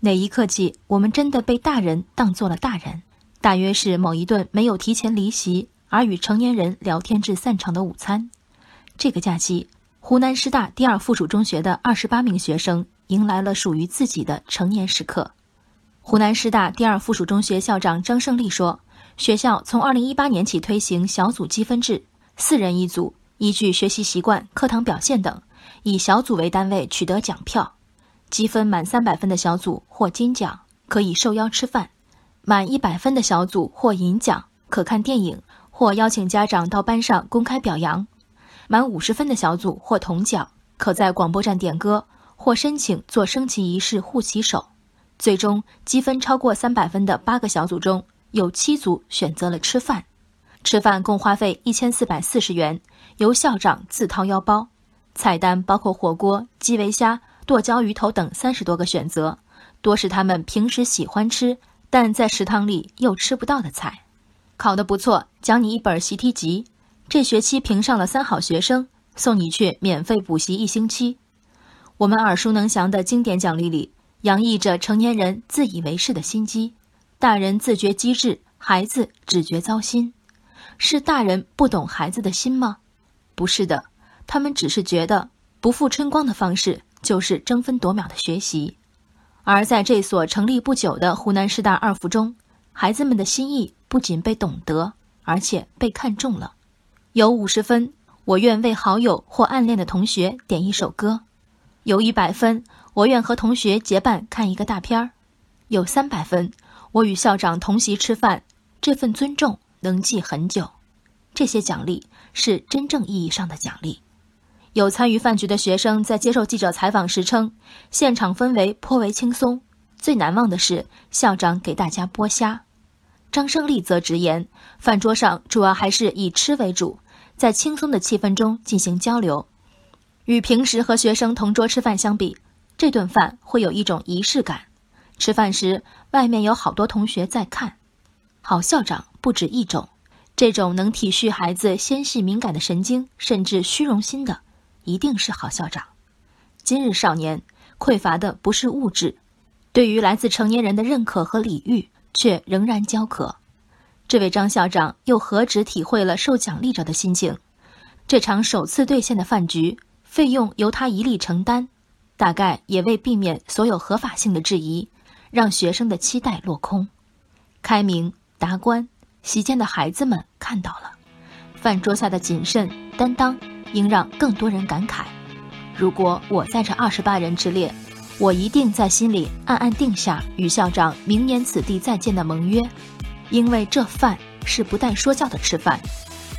哪一刻起，我们真的被大人当做了大人。大约是某一顿没有提前离席而与成年人聊天至散场的午餐。这个假期，湖南师大第二附属中学的二十八名学生迎来了属于自己的成年时刻。湖南师大第二附属中学校长张胜利说：“学校从二零一八年起推行小组积分制，四人一组，依据学习习惯、课堂表现等，以小组为单位取得奖票。积分满三百分的小组获金奖，可以受邀吃饭。”满一百分的小组获银奖，可看电影或邀请家长到班上公开表扬；满五十分的小组获铜奖，可在广播站点歌或申请做升旗仪式护旗手。最终积分超过三百分的八个小组中有七组选择了吃饭，吃饭共花费一千四百四十元，由校长自掏腰包。菜单包括火锅、基围虾、剁椒鱼头等三十多个选择，多是他们平时喜欢吃。但在食堂里又吃不到的菜，考得不错，奖你一本习题集。这学期评上了三好学生，送你去免费补习一星期。我们耳熟能详的经典奖励里，洋溢着成年人自以为是的心机。大人自觉机智，孩子只觉糟心。是大人不懂孩子的心吗？不是的，他们只是觉得不负春光的方式就是争分夺秒的学习。而在这所成立不久的湖南师大二附中，孩子们的心意不仅被懂得，而且被看中了。有五十分，我愿为好友或暗恋的同学点一首歌；有一百分，我愿和同学结伴看一个大片儿；有三百分，我与校长同席吃饭。这份尊重能记很久。这些奖励是真正意义上的奖励。有参与饭局的学生在接受记者采访时称，现场氛围颇为轻松。最难忘的是校长给大家剥虾。张胜利则直言，饭桌上主要还是以吃为主，在轻松的气氛中进行交流。与平时和学生同桌吃饭相比，这顿饭会有一种仪式感。吃饭时，外面有好多同学在看。好校长不止一种，这种能体恤孩子纤细敏感的神经，甚至虚荣心的。一定是好校长。今日少年匮乏的不是物质，对于来自成年人的认可和礼遇，却仍然焦渴。这位张校长又何止体会了受奖励者的心情？这场首次兑现的饭局费用由他一力承担，大概也为避免所有合法性的质疑，让学生的期待落空。开明、达观、席间的孩子们看到了饭桌下的谨慎担当。应让更多人感慨：如果我在这二十八人之列，我一定在心里暗暗定下与校长明年此地再见的盟约，因为这饭是不带说教的吃饭，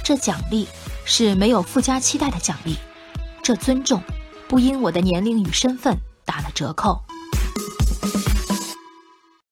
这奖励是没有附加期待的奖励，这尊重不因我的年龄与身份打了折扣。